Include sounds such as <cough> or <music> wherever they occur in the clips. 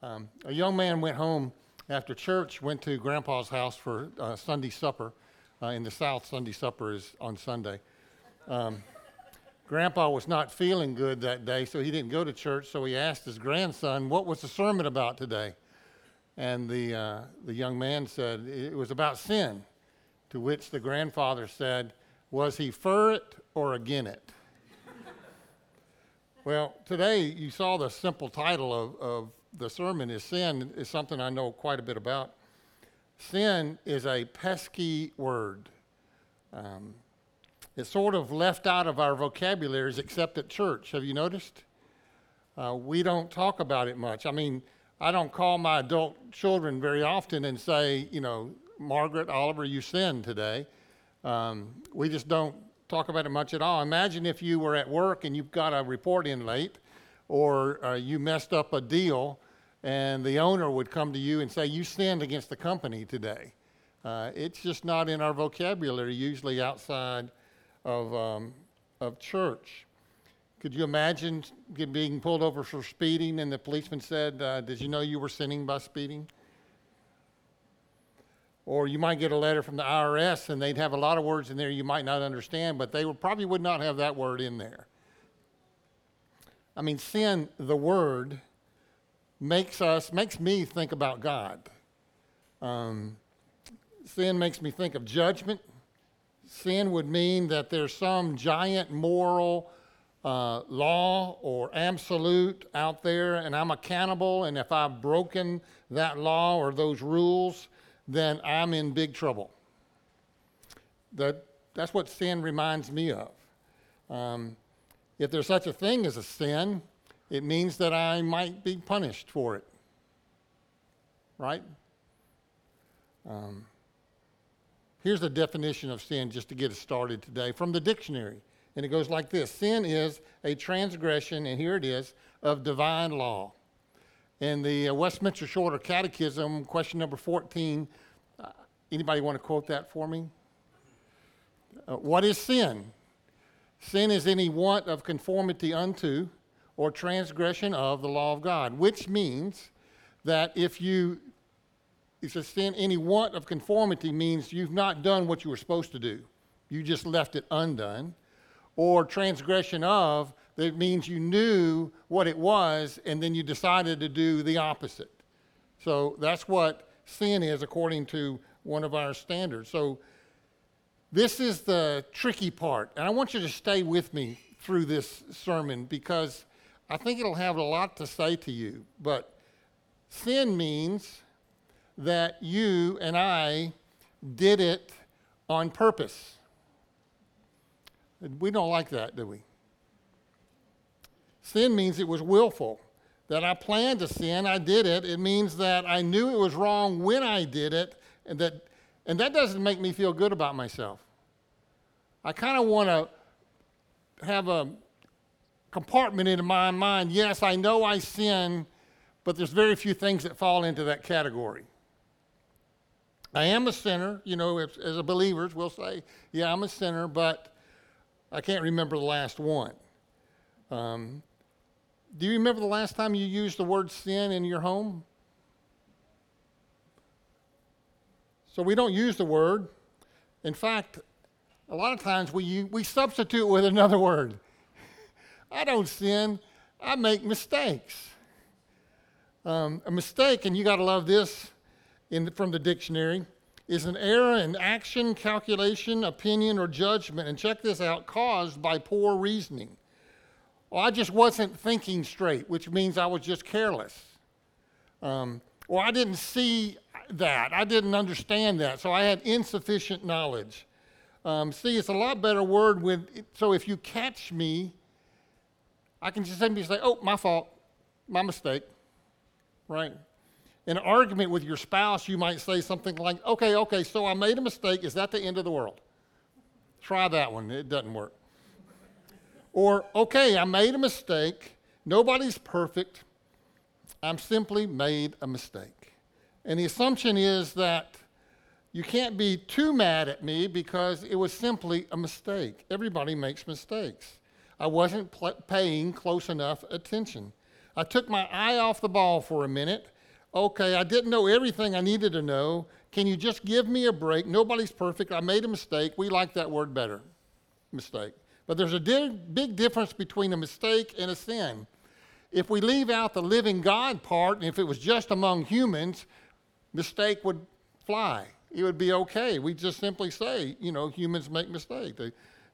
Um, a young man went home after church, went to Grandpa's house for uh, Sunday supper. Uh, in the South, Sunday supper is on Sunday. Um, Grandpa was not feeling good that day, so he didn't go to church. So he asked his grandson, "What was the sermon about today?" And the uh, the young man said it was about sin. To which the grandfather said, "Was he for it or again it?" <laughs> well, today you saw the simple title of, of the sermon is sin is something I know quite a bit about. Sin is a pesky word. Um, it's sort of left out of our vocabularies except at church. Have you noticed? Uh, we don't talk about it much. I mean, I don't call my adult children very often and say, you know, Margaret, Oliver, you sinned today. Um, we just don't talk about it much at all. Imagine if you were at work and you've got a report in late, or uh, you messed up a deal, and the owner would come to you and say, You sinned against the company today. Uh, it's just not in our vocabulary, usually outside of, um, of church. Could you imagine being pulled over for speeding and the policeman said, uh, Did you know you were sinning by speeding? Or you might get a letter from the IRS and they'd have a lot of words in there you might not understand, but they would, probably would not have that word in there. I mean, sin, the word, makes us, makes me think about God. Um, sin makes me think of judgment. Sin would mean that there's some giant moral uh, law or absolute out there, and I'm accountable, and if I've broken that law or those rules, then I'm in big trouble. That, that's what sin reminds me of. Um, if there's such a thing as a sin, it means that I might be punished for it. Right? Um, here's the definition of sin just to get us started today from the dictionary. And it goes like this Sin is a transgression, and here it is, of divine law. In the uh, Westminster Shorter Catechism, question number 14, uh, anybody want to quote that for me? Uh, what is sin? Sin is any want of conformity unto or transgression of the law of God, which means that if you, it's a sin, any want of conformity means you've not done what you were supposed to do. You just left it undone. Or transgression of, that means you knew what it was and then you decided to do the opposite. So that's what sin is according to one of our standards. So this is the tricky part. And I want you to stay with me through this sermon because I think it'll have a lot to say to you. But sin means that you and I did it on purpose. We don't like that, do we? Sin means it was willful. That I planned to sin, I did it. It means that I knew it was wrong when I did it, and that, and that doesn't make me feel good about myself. I kind of want to have a compartment in my mind. Yes, I know I sin, but there's very few things that fall into that category. I am a sinner, you know, as, as a believers, we'll say, yeah, I'm a sinner, but I can't remember the last one. Um, do you remember the last time you used the word sin in your home? So we don't use the word. In fact, a lot of times we, we substitute with another word. I don't sin, I make mistakes. Um, a mistake, and you got to love this in, from the dictionary, is an error in action, calculation, opinion, or judgment. And check this out caused by poor reasoning. Well, I just wasn't thinking straight, which means I was just careless. Um, or I didn't see that. I didn't understand that. So I had insufficient knowledge. Um, see, it's a lot better word with, so if you catch me I can just simply say, oh, my fault, my mistake, right? In an argument with your spouse, you might say something like, okay, okay, so I made a mistake. Is that the end of the world? Try that one, it doesn't work. Or, okay, I made a mistake. Nobody's perfect. I'm simply made a mistake. And the assumption is that you can't be too mad at me because it was simply a mistake. Everybody makes mistakes. I wasn't pl- paying close enough attention. I took my eye off the ball for a minute. Okay, I didn't know everything I needed to know. Can you just give me a break? Nobody's perfect. I made a mistake. We like that word better mistake. But there's a di- big difference between a mistake and a sin. If we leave out the living God part, and if it was just among humans, mistake would fly. It would be okay. We just simply say, you know, humans make mistakes.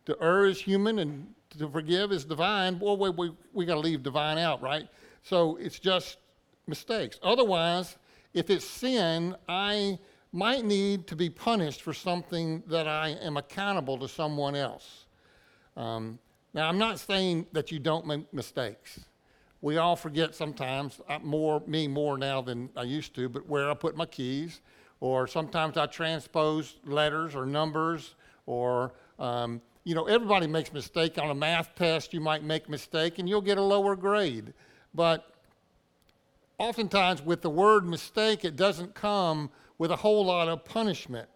To, err is human and to forgive is divine. Well, we, we, we got to leave divine out, right? So it's just mistakes. Otherwise, if it's sin, I might need to be punished for something that I am accountable to someone else. Um, now, I'm not saying that you don't make mistakes. We all forget sometimes, uh, more me more now than I used to, but where I put my keys, or sometimes I transpose letters or numbers, or um, you know, everybody makes mistake on a math test. You might make mistake, and you'll get a lower grade. But oftentimes, with the word mistake, it doesn't come with a whole lot of punishment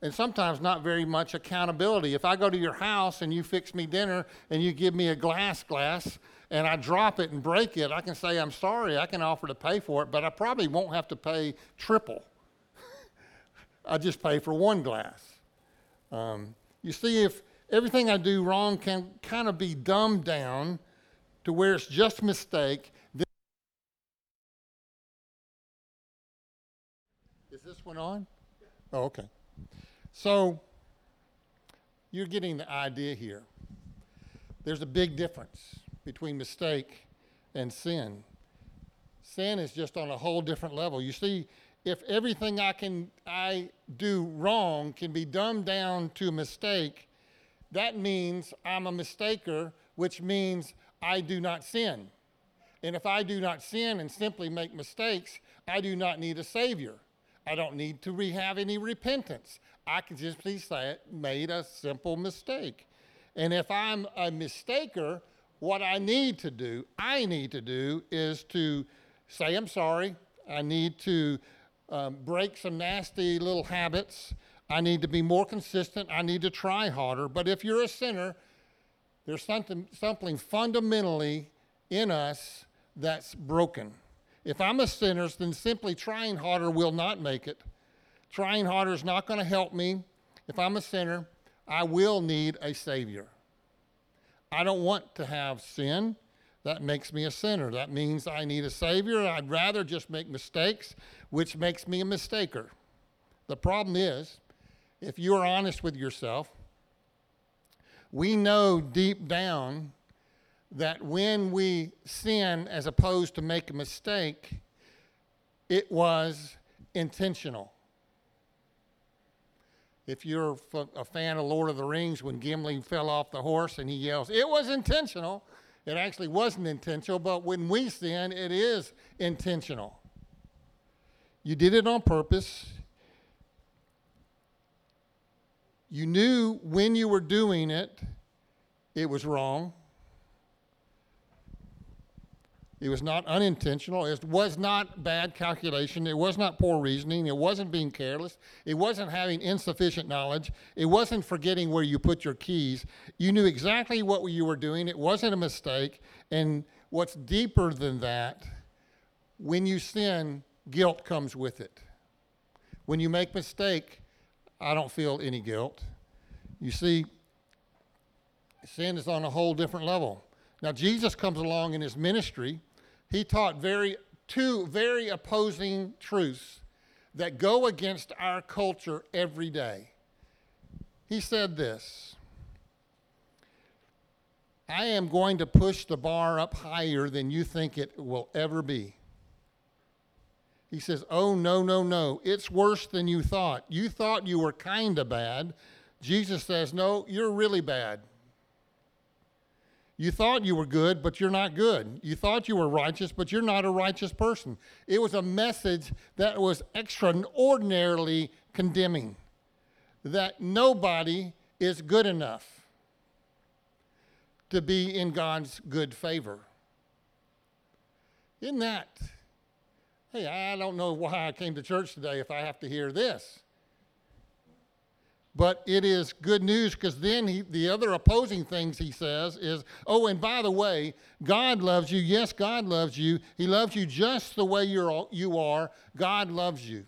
and sometimes not very much accountability. If I go to your house and you fix me dinner and you give me a glass glass and I drop it and break it, I can say I'm sorry. I can offer to pay for it, but I probably won't have to pay triple. <laughs> I just pay for one glass. Um, you see, if everything I do wrong can kind of be dumbed down to where it's just a mistake, then is this one on? Oh, okay. So you're getting the idea here. There's a big difference between mistake and sin. Sin is just on a whole different level. You see, if everything I can I do wrong can be dumbed down to mistake, that means I'm a mistaker, which means I do not sin. And if I do not sin and simply make mistakes, I do not need a savior. I don't need to have any repentance. I can just be say made a simple mistake. And if I'm a mistaker, what I need to do, I need to do, is to say I'm sorry. I need to um, break some nasty little habits. I need to be more consistent. I need to try harder. But if you're a sinner, there's something, something fundamentally in us that's broken. If I'm a sinner, then simply trying harder will not make it. Trying harder is not going to help me. If I'm a sinner, I will need a Savior. I don't want to have sin. That makes me a sinner. That means I need a Savior. I'd rather just make mistakes, which makes me a mistaker. The problem is, if you are honest with yourself, we know deep down that when we sin as opposed to make a mistake, it was intentional. If you're a fan of Lord of the Rings, when Gimli fell off the horse and he yells, it was intentional. It actually wasn't intentional, but when we sin, it is intentional. You did it on purpose. You knew when you were doing it, it was wrong. It was not unintentional. It was not bad calculation. It was not poor reasoning. It wasn't being careless. It wasn't having insufficient knowledge. It wasn't forgetting where you put your keys. You knew exactly what you were doing. It wasn't a mistake. And what's deeper than that, when you sin, guilt comes with it. When you make a mistake, I don't feel any guilt. You see, sin is on a whole different level. Now, Jesus comes along in his ministry he taught very, two very opposing truths that go against our culture every day. He said this I am going to push the bar up higher than you think it will ever be. He says, Oh, no, no, no. It's worse than you thought. You thought you were kind of bad. Jesus says, No, you're really bad. You thought you were good, but you're not good. You thought you were righteous, but you're not a righteous person. It was a message that was extraordinarily condemning that nobody is good enough to be in God's good favor. Isn't that? Hey, I don't know why I came to church today if I have to hear this. But it is good news because then he, the other opposing things he says is, oh, and by the way, God loves you. Yes, God loves you. He loves you just the way you're, you are. God loves you.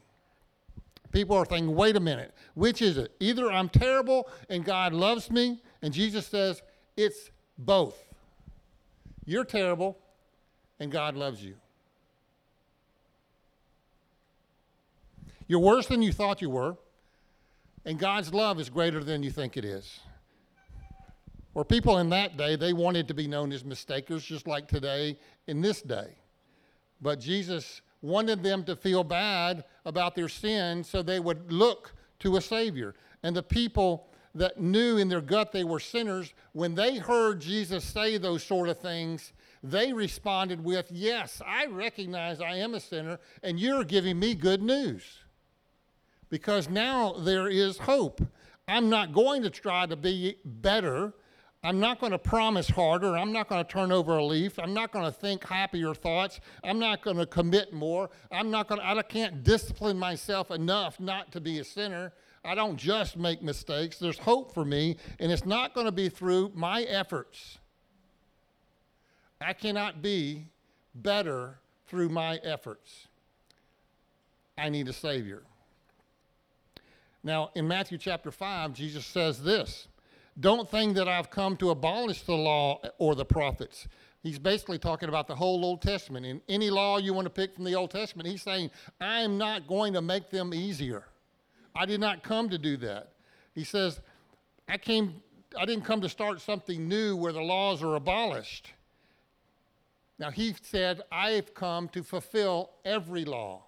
People are thinking, wait a minute, which is it? Either I'm terrible and God loves me, and Jesus says, it's both. You're terrible and God loves you. You're worse than you thought you were, and God's love is greater than you think it is. Or people in that day, they wanted to be known as mistakers, just like today in this day. But Jesus wanted them to feel bad about their sin so they would look to a Savior. And the people that knew in their gut they were sinners, when they heard Jesus say those sort of things, they responded with, Yes, I recognize I am a sinner, and you're giving me good news because now there is hope. I'm not going to try to be better. I'm not going to promise harder. I'm not going to turn over a leaf. I'm not going to think happier thoughts. I'm not going to commit more. I'm not going to, I can't discipline myself enough not to be a sinner. I don't just make mistakes. There's hope for me, and it's not going to be through my efforts. I cannot be better through my efforts. I need a Savior. Now, in Matthew chapter 5, Jesus says this Don't think that I've come to abolish the law or the prophets. He's basically talking about the whole Old Testament. In any law you want to pick from the Old Testament, he's saying, I am not going to make them easier. I did not come to do that. He says, I came, I didn't come to start something new where the laws are abolished. Now he said, I've come to fulfill every law.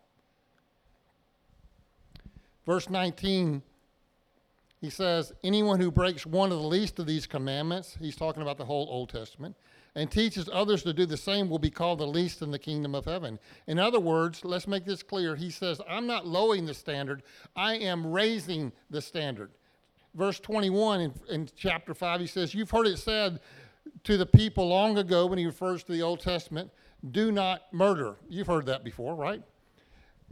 Verse 19, he says, Anyone who breaks one of the least of these commandments, he's talking about the whole Old Testament, and teaches others to do the same will be called the least in the kingdom of heaven. In other words, let's make this clear. He says, I'm not lowering the standard, I am raising the standard. Verse 21 in, in chapter 5, he says, You've heard it said to the people long ago when he refers to the Old Testament, do not murder. You've heard that before, right?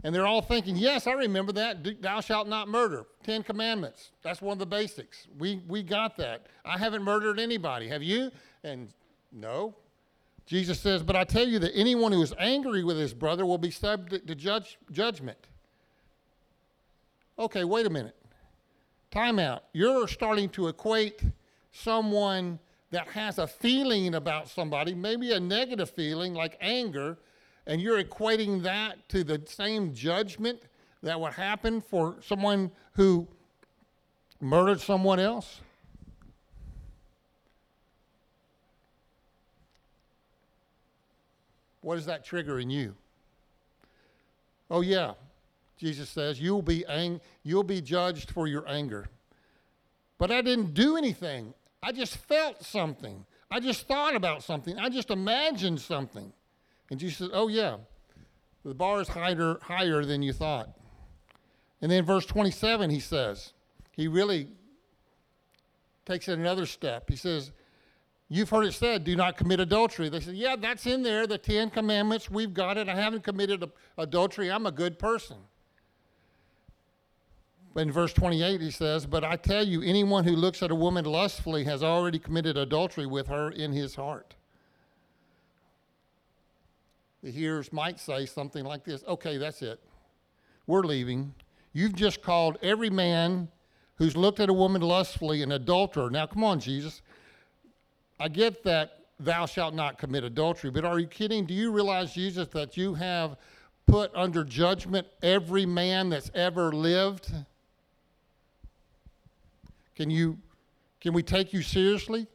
And they're all thinking, yes, I remember that. Thou shalt not murder. Ten Commandments. That's one of the basics. We, we got that. I haven't murdered anybody. Have you? And no. Jesus says, But I tell you that anyone who is angry with his brother will be subject to judge, judgment. Okay, wait a minute. Time out. You're starting to equate someone that has a feeling about somebody, maybe a negative feeling like anger, and you're equating that to the same judgment that would happen for someone who murdered someone else? What is that trigger in you? Oh, yeah, Jesus says, you'll be, ang- you'll be judged for your anger. But I didn't do anything. I just felt something. I just thought about something. I just imagined something. And Jesus says, Oh, yeah, the bar is higher, higher than you thought. And then verse 27, he says, he really takes it another step. He says, You've heard it said, do not commit adultery. They said, Yeah, that's in there, the Ten Commandments. We've got it. I haven't committed a, adultery. I'm a good person. But in verse 28, he says, But I tell you, anyone who looks at a woman lustfully has already committed adultery with her in his heart the hearers might say something like this Okay, that's it. We're leaving. You've just called every man who's looked at a woman lustfully an adulterer. Now, come on, Jesus. I get that thou shalt not commit adultery, but are you kidding? Do you realize, Jesus, that you have put under judgment every man that's ever lived? Can you can we take you seriously?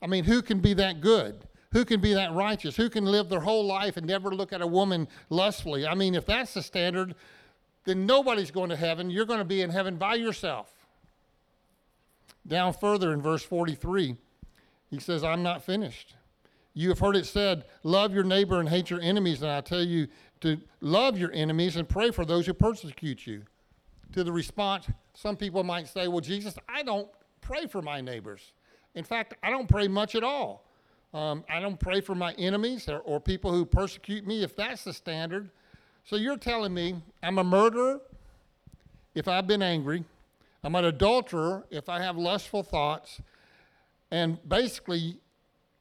I mean, who can be that good? Who can be that righteous? Who can live their whole life and never look at a woman lustfully? I mean, if that's the standard, then nobody's going to heaven. You're going to be in heaven by yourself. Down further in verse 43, he says, I'm not finished. You have heard it said, Love your neighbor and hate your enemies. And I tell you to love your enemies and pray for those who persecute you. To the response, some people might say, Well, Jesus, I don't pray for my neighbors. In fact, I don't pray much at all. Um, I don't pray for my enemies or, or people who persecute me, if that's the standard. So you're telling me I'm a murderer if I've been angry. I'm an adulterer if I have lustful thoughts. And basically,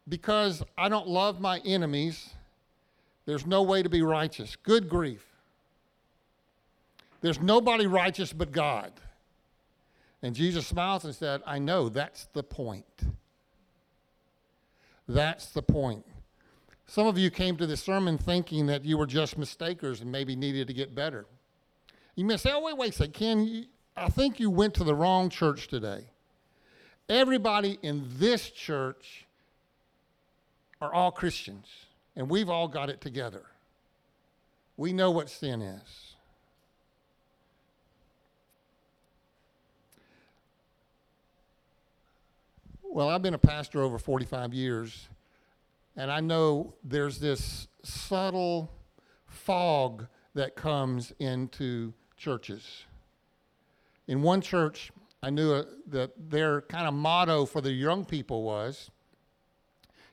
because I don't love my enemies, there's no way to be righteous. Good grief. There's nobody righteous but God. And Jesus smiles and said, I know, that's the point. That's the point. Some of you came to this sermon thinking that you were just mistakers and maybe needed to get better. You may say, oh, wait, wait a second, Ken, I think you went to the wrong church today. Everybody in this church are all Christians, and we've all got it together. We know what sin is. Well, I've been a pastor over 45 years, and I know there's this subtle fog that comes into churches. In one church, I knew uh, that their kind of motto for the young people was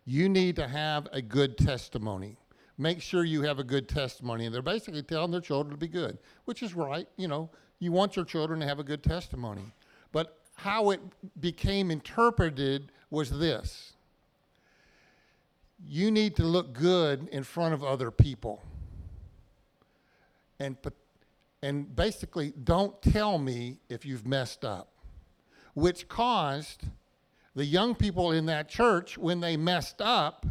you need to have a good testimony. Make sure you have a good testimony. And they're basically telling their children to be good, which is right. You know, you want your children to have a good testimony. But how it became interpreted was this you need to look good in front of other people. And, and basically, don't tell me if you've messed up, which caused the young people in that church, when they messed up,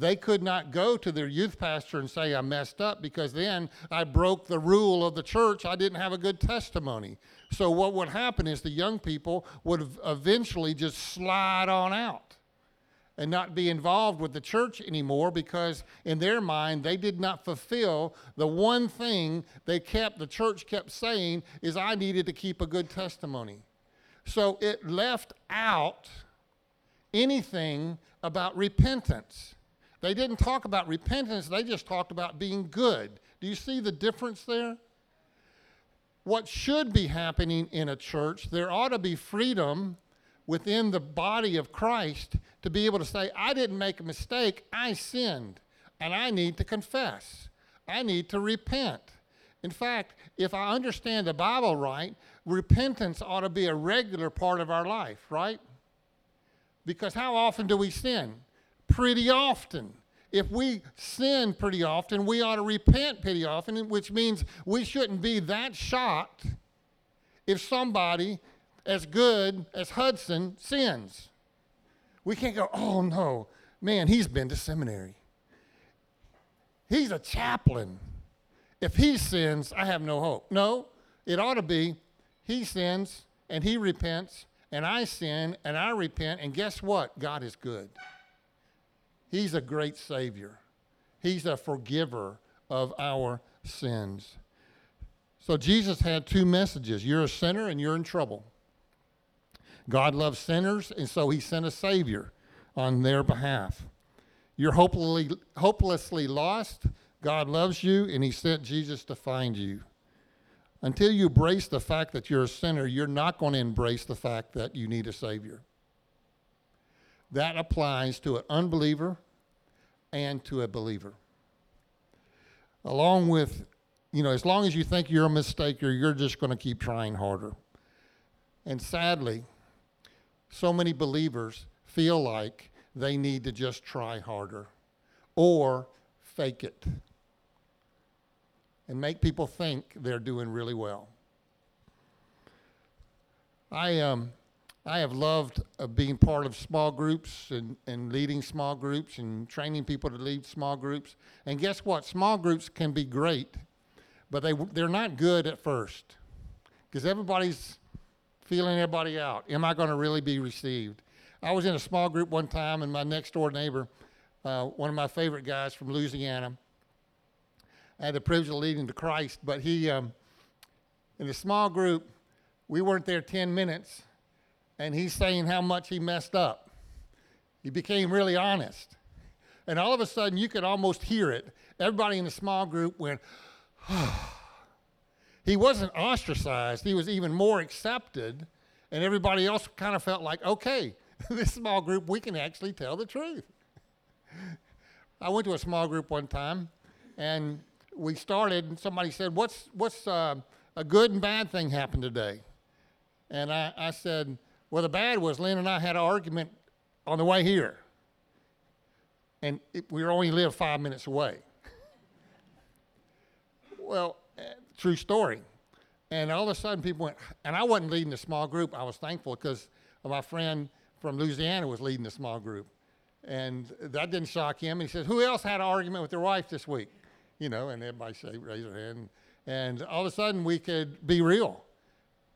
they could not go to their youth pastor and say, I messed up because then I broke the rule of the church. I didn't have a good testimony. So, what would happen is the young people would eventually just slide on out and not be involved with the church anymore because in their mind they did not fulfill the one thing they kept the church kept saying is I needed to keep a good testimony. So it left out anything about repentance. They didn't talk about repentance, they just talked about being good. Do you see the difference there? What should be happening in a church, there ought to be freedom within the body of Christ to be able to say, I didn't make a mistake, I sinned, and I need to confess. I need to repent. In fact, if I understand the Bible right, repentance ought to be a regular part of our life, right? Because how often do we sin? Pretty often. If we sin pretty often, we ought to repent pretty often, which means we shouldn't be that shocked if somebody as good as Hudson sins. We can't go, oh no, man, he's been to seminary. He's a chaplain. If he sins, I have no hope. No, it ought to be he sins and he repents, and I sin and I repent, and guess what? God is good. He's a great Savior. He's a forgiver of our sins. So Jesus had two messages you're a sinner and you're in trouble. God loves sinners, and so he sent a Savior on their behalf. You're hopelessly, hopelessly lost. God loves you, and he sent Jesus to find you. Until you embrace the fact that you're a sinner, you're not going to embrace the fact that you need a Savior. That applies to an unbeliever and to a believer. Along with, you know, as long as you think you're a mistaker, you're just going to keep trying harder. And sadly, so many believers feel like they need to just try harder or fake it and make people think they're doing really well. I um, I have loved uh, being part of small groups and, and leading small groups and training people to lead small groups. And guess what? Small groups can be great, but they, they're not good at first because everybody's feeling everybody out. Am I going to really be received? I was in a small group one time, and my next door neighbor, uh, one of my favorite guys from Louisiana, I had the privilege of leading to Christ, but he, um, in a small group, we weren't there 10 minutes and he's saying how much he messed up. He became really honest. And all of a sudden, you could almost hear it. Everybody in the small group went, <sighs> he wasn't ostracized, he was even more accepted. And everybody else kind of felt like, okay, <laughs> this small group, we can actually tell the truth. <laughs> I went to a small group one time, and we started, and somebody said, What's, what's uh, a good and bad thing happened today? And I, I said, Well, the bad was Lynn and I had an argument on the way here. And it, we only live five minutes away. well, uh, true story. And all of a sudden, people went, and I wasn't leading the small group. I was thankful because my friend from Louisiana was leading the small group. And that didn't shock him. He said, Who else had an argument with their wife this week? You know, and everybody say, raise their hand. And all of a sudden, we could be real.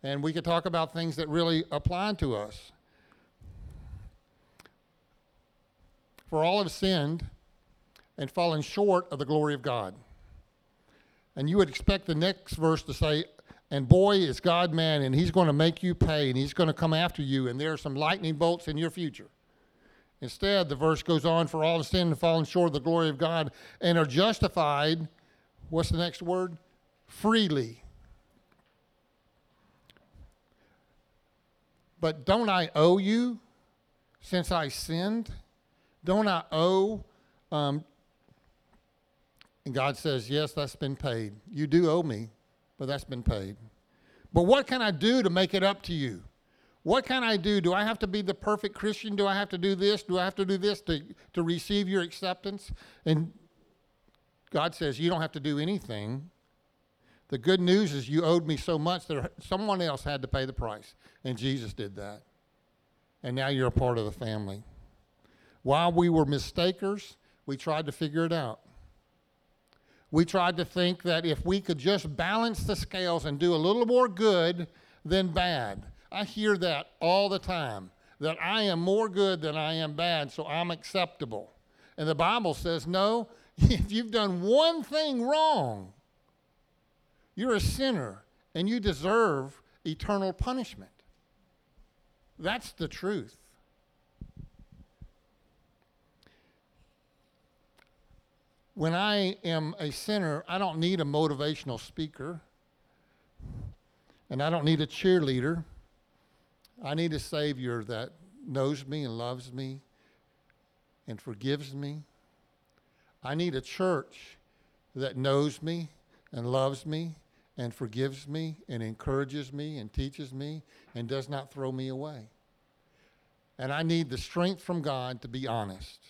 And we could talk about things that really apply to us. For all have sinned and fallen short of the glory of God. And you would expect the next verse to say, and boy, is God man, and he's going to make you pay, and he's going to come after you, and there are some lightning bolts in your future. Instead, the verse goes on, for all have sinned and fallen short of the glory of God, and are justified, what's the next word? Freely. But don't I owe you since I sinned? Don't I owe? Um, and God says, Yes, that's been paid. You do owe me but that's been paid. But what can I do to make it up to you? What can I do? Do I have to be the perfect Christian? Do I have to do this? Do I have to do this to, to receive your acceptance? And God says, You don't have to do anything. The good news is you owed me so much that someone else had to pay the price. And Jesus did that. And now you're a part of the family. While we were mistakers, we tried to figure it out. We tried to think that if we could just balance the scales and do a little more good than bad. I hear that all the time that I am more good than I am bad, so I'm acceptable. And the Bible says, no, <laughs> if you've done one thing wrong, you're a sinner and you deserve eternal punishment. That's the truth. when I am a sinner, I don't need a motivational speaker, and I don't need a cheerleader. I need a Savior that knows me and loves me and forgives me. I need a church that knows me and loves me and forgives me and encourages me and teaches me and does not throw me away. And I need the strength from God to be honest.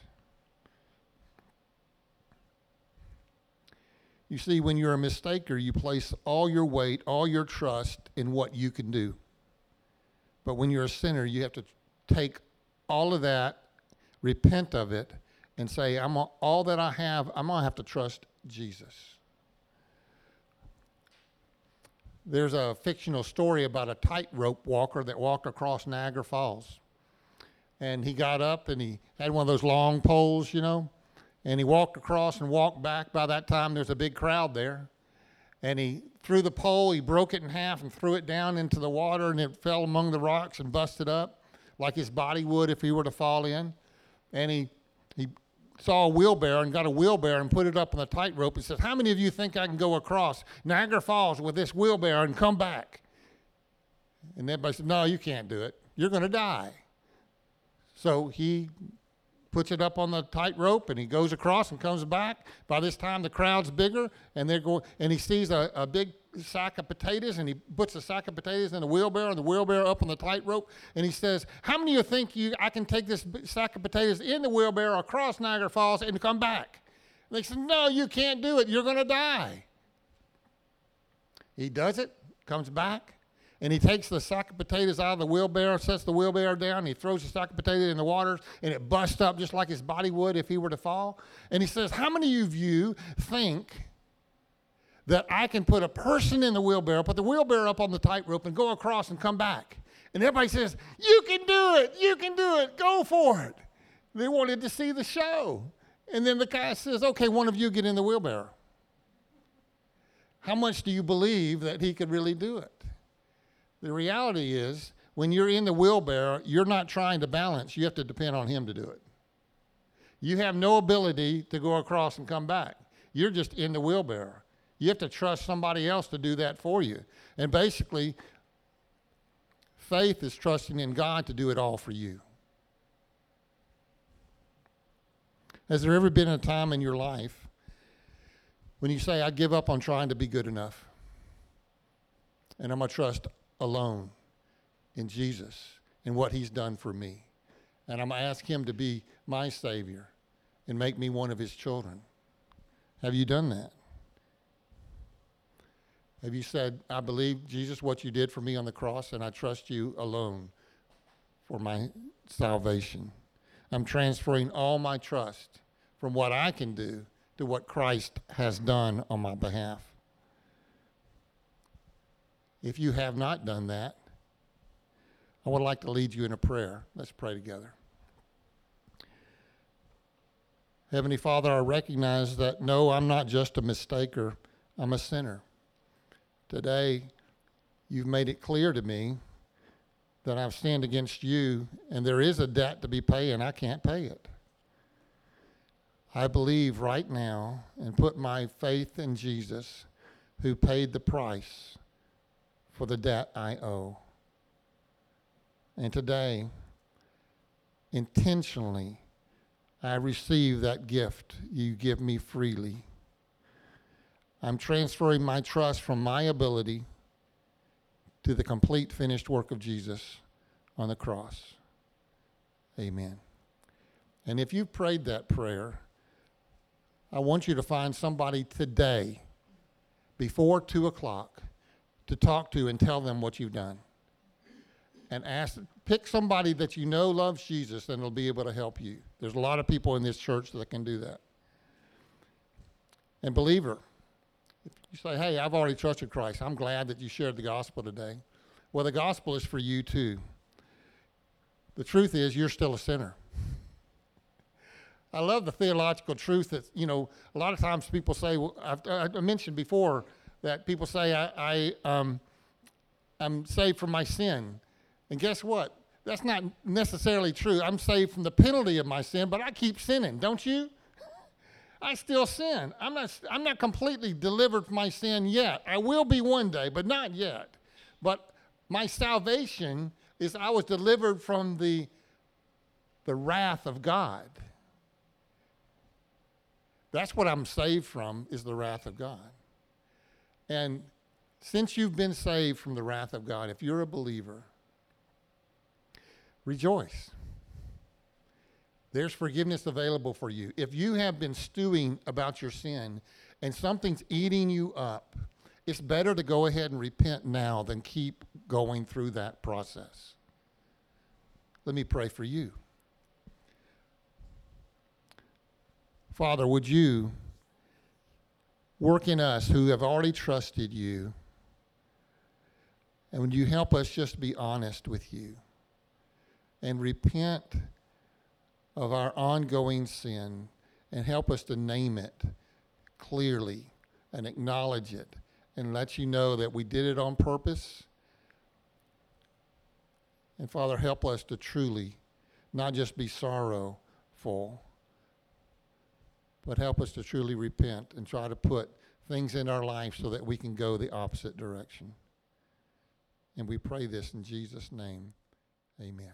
You see, when you're a mistaker, you place all your weight, all your trust in what you can do. But when you're a sinner, you have to take all of that, repent of it, and say, I'm all that I have, I'm going to have to trust Jesus. There's a fictional story about a tightrope walker that walked across Niagara Falls. And he got up and he had one of those long poles, you know, and he walked across and walked back. By that time, there's a big crowd there. And he threw the pole, he broke it in half and threw it down into the water, and it fell among the rocks and busted up like his body would if he were to fall in. And he, he saw a wheelbarrow and got a wheelbarrow and put it up on the tightrope and said, How many of you think I can go across Niagara Falls with this wheelbarrow and come back? And everybody said, No, you can't do it. You're going to die. So he puts it up on the tightrope and he goes across and comes back. By this time, the crowd's bigger, and they're going, and he sees a, a big sack of potatoes, and he puts a sack of potatoes in the wheelbarrow, and the wheelbarrow up on the tightrope, and he says, "How many of you think you I can take this sack of potatoes in the wheelbarrow across Niagara Falls and come back?" And they said, "No, you can't do it. You're going to die." He does it, comes back, and he takes the sack of potatoes out of the wheelbarrow, sets the wheelbarrow down, he throws the sack of potatoes in the water, and it busts up just like his body would if he were to fall. And he says, How many of you think that I can put a person in the wheelbarrow, put the wheelbarrow up on the tightrope, and go across and come back? And everybody says, You can do it, you can do it, go for it. They wanted to see the show. And then the guy says, Okay, one of you get in the wheelbarrow. How much do you believe that he could really do it? The reality is, when you're in the wheelbarrow, you're not trying to balance. You have to depend on Him to do it. You have no ability to go across and come back. You're just in the wheelbarrow. You have to trust somebody else to do that for you. And basically, faith is trusting in God to do it all for you. Has there ever been a time in your life when you say, I give up on trying to be good enough? And I'm going to trust alone in Jesus and what he's done for me. And I'm going to ask him to be my Savior and make me one of his children. Have you done that? Have you said, I believe, Jesus, what you did for me on the cross, and I trust you alone for my salvation? I'm transferring all my trust from what I can do to what Christ has done on my behalf. If you have not done that, I would like to lead you in a prayer. Let's pray together. Heavenly Father, I recognize that no, I'm not just a mistaker, I'm a sinner. Today, you've made it clear to me that I've sinned against you and there is a debt to be paid and I can't pay it. I believe right now and put my faith in Jesus who paid the price for the debt I owe. And today, intentionally, I receive that gift you give me freely. I'm transferring my trust from my ability to the complete finished work of Jesus on the cross. Amen. And if you've prayed that prayer, I want you to find somebody today before 2 o'clock to talk to and tell them what you've done. And ask, pick somebody that you know loves Jesus and will be able to help you. There's a lot of people in this church that can do that. And believer, you say, hey, I've already trusted Christ, I'm glad that you shared the gospel today. Well, the gospel is for you too. The truth is, you're still a sinner. I love the theological truth that, you know, a lot of times people say, well, I've, I mentioned before that people say, I, I, um, I'm saved from my sin. And guess what? That's not necessarily true. I'm saved from the penalty of my sin, but I keep sinning, don't you? I still sin. I'm not, I'm not completely delivered from my sin yet. I will be one day, but not yet. But my salvation is I was delivered from the, the wrath of God. That's what I'm saved from is the wrath of God. And since you've been saved from the wrath of God, if you're a believer, rejoice. There's forgiveness available for you. If you have been stewing about your sin and something's eating you up, it's better to go ahead and repent now than keep going through that process. Let me pray for you. Father, would you work in us who have already trusted you? And would you help us just be honest with you and repent of our ongoing sin and help us to name it clearly and acknowledge it and let you know that we did it on purpose. And Father, help us to truly not just be sorrowful but help us to truly repent and try to put things in our life so that we can go the opposite direction. And we pray this in Jesus' name. Amen.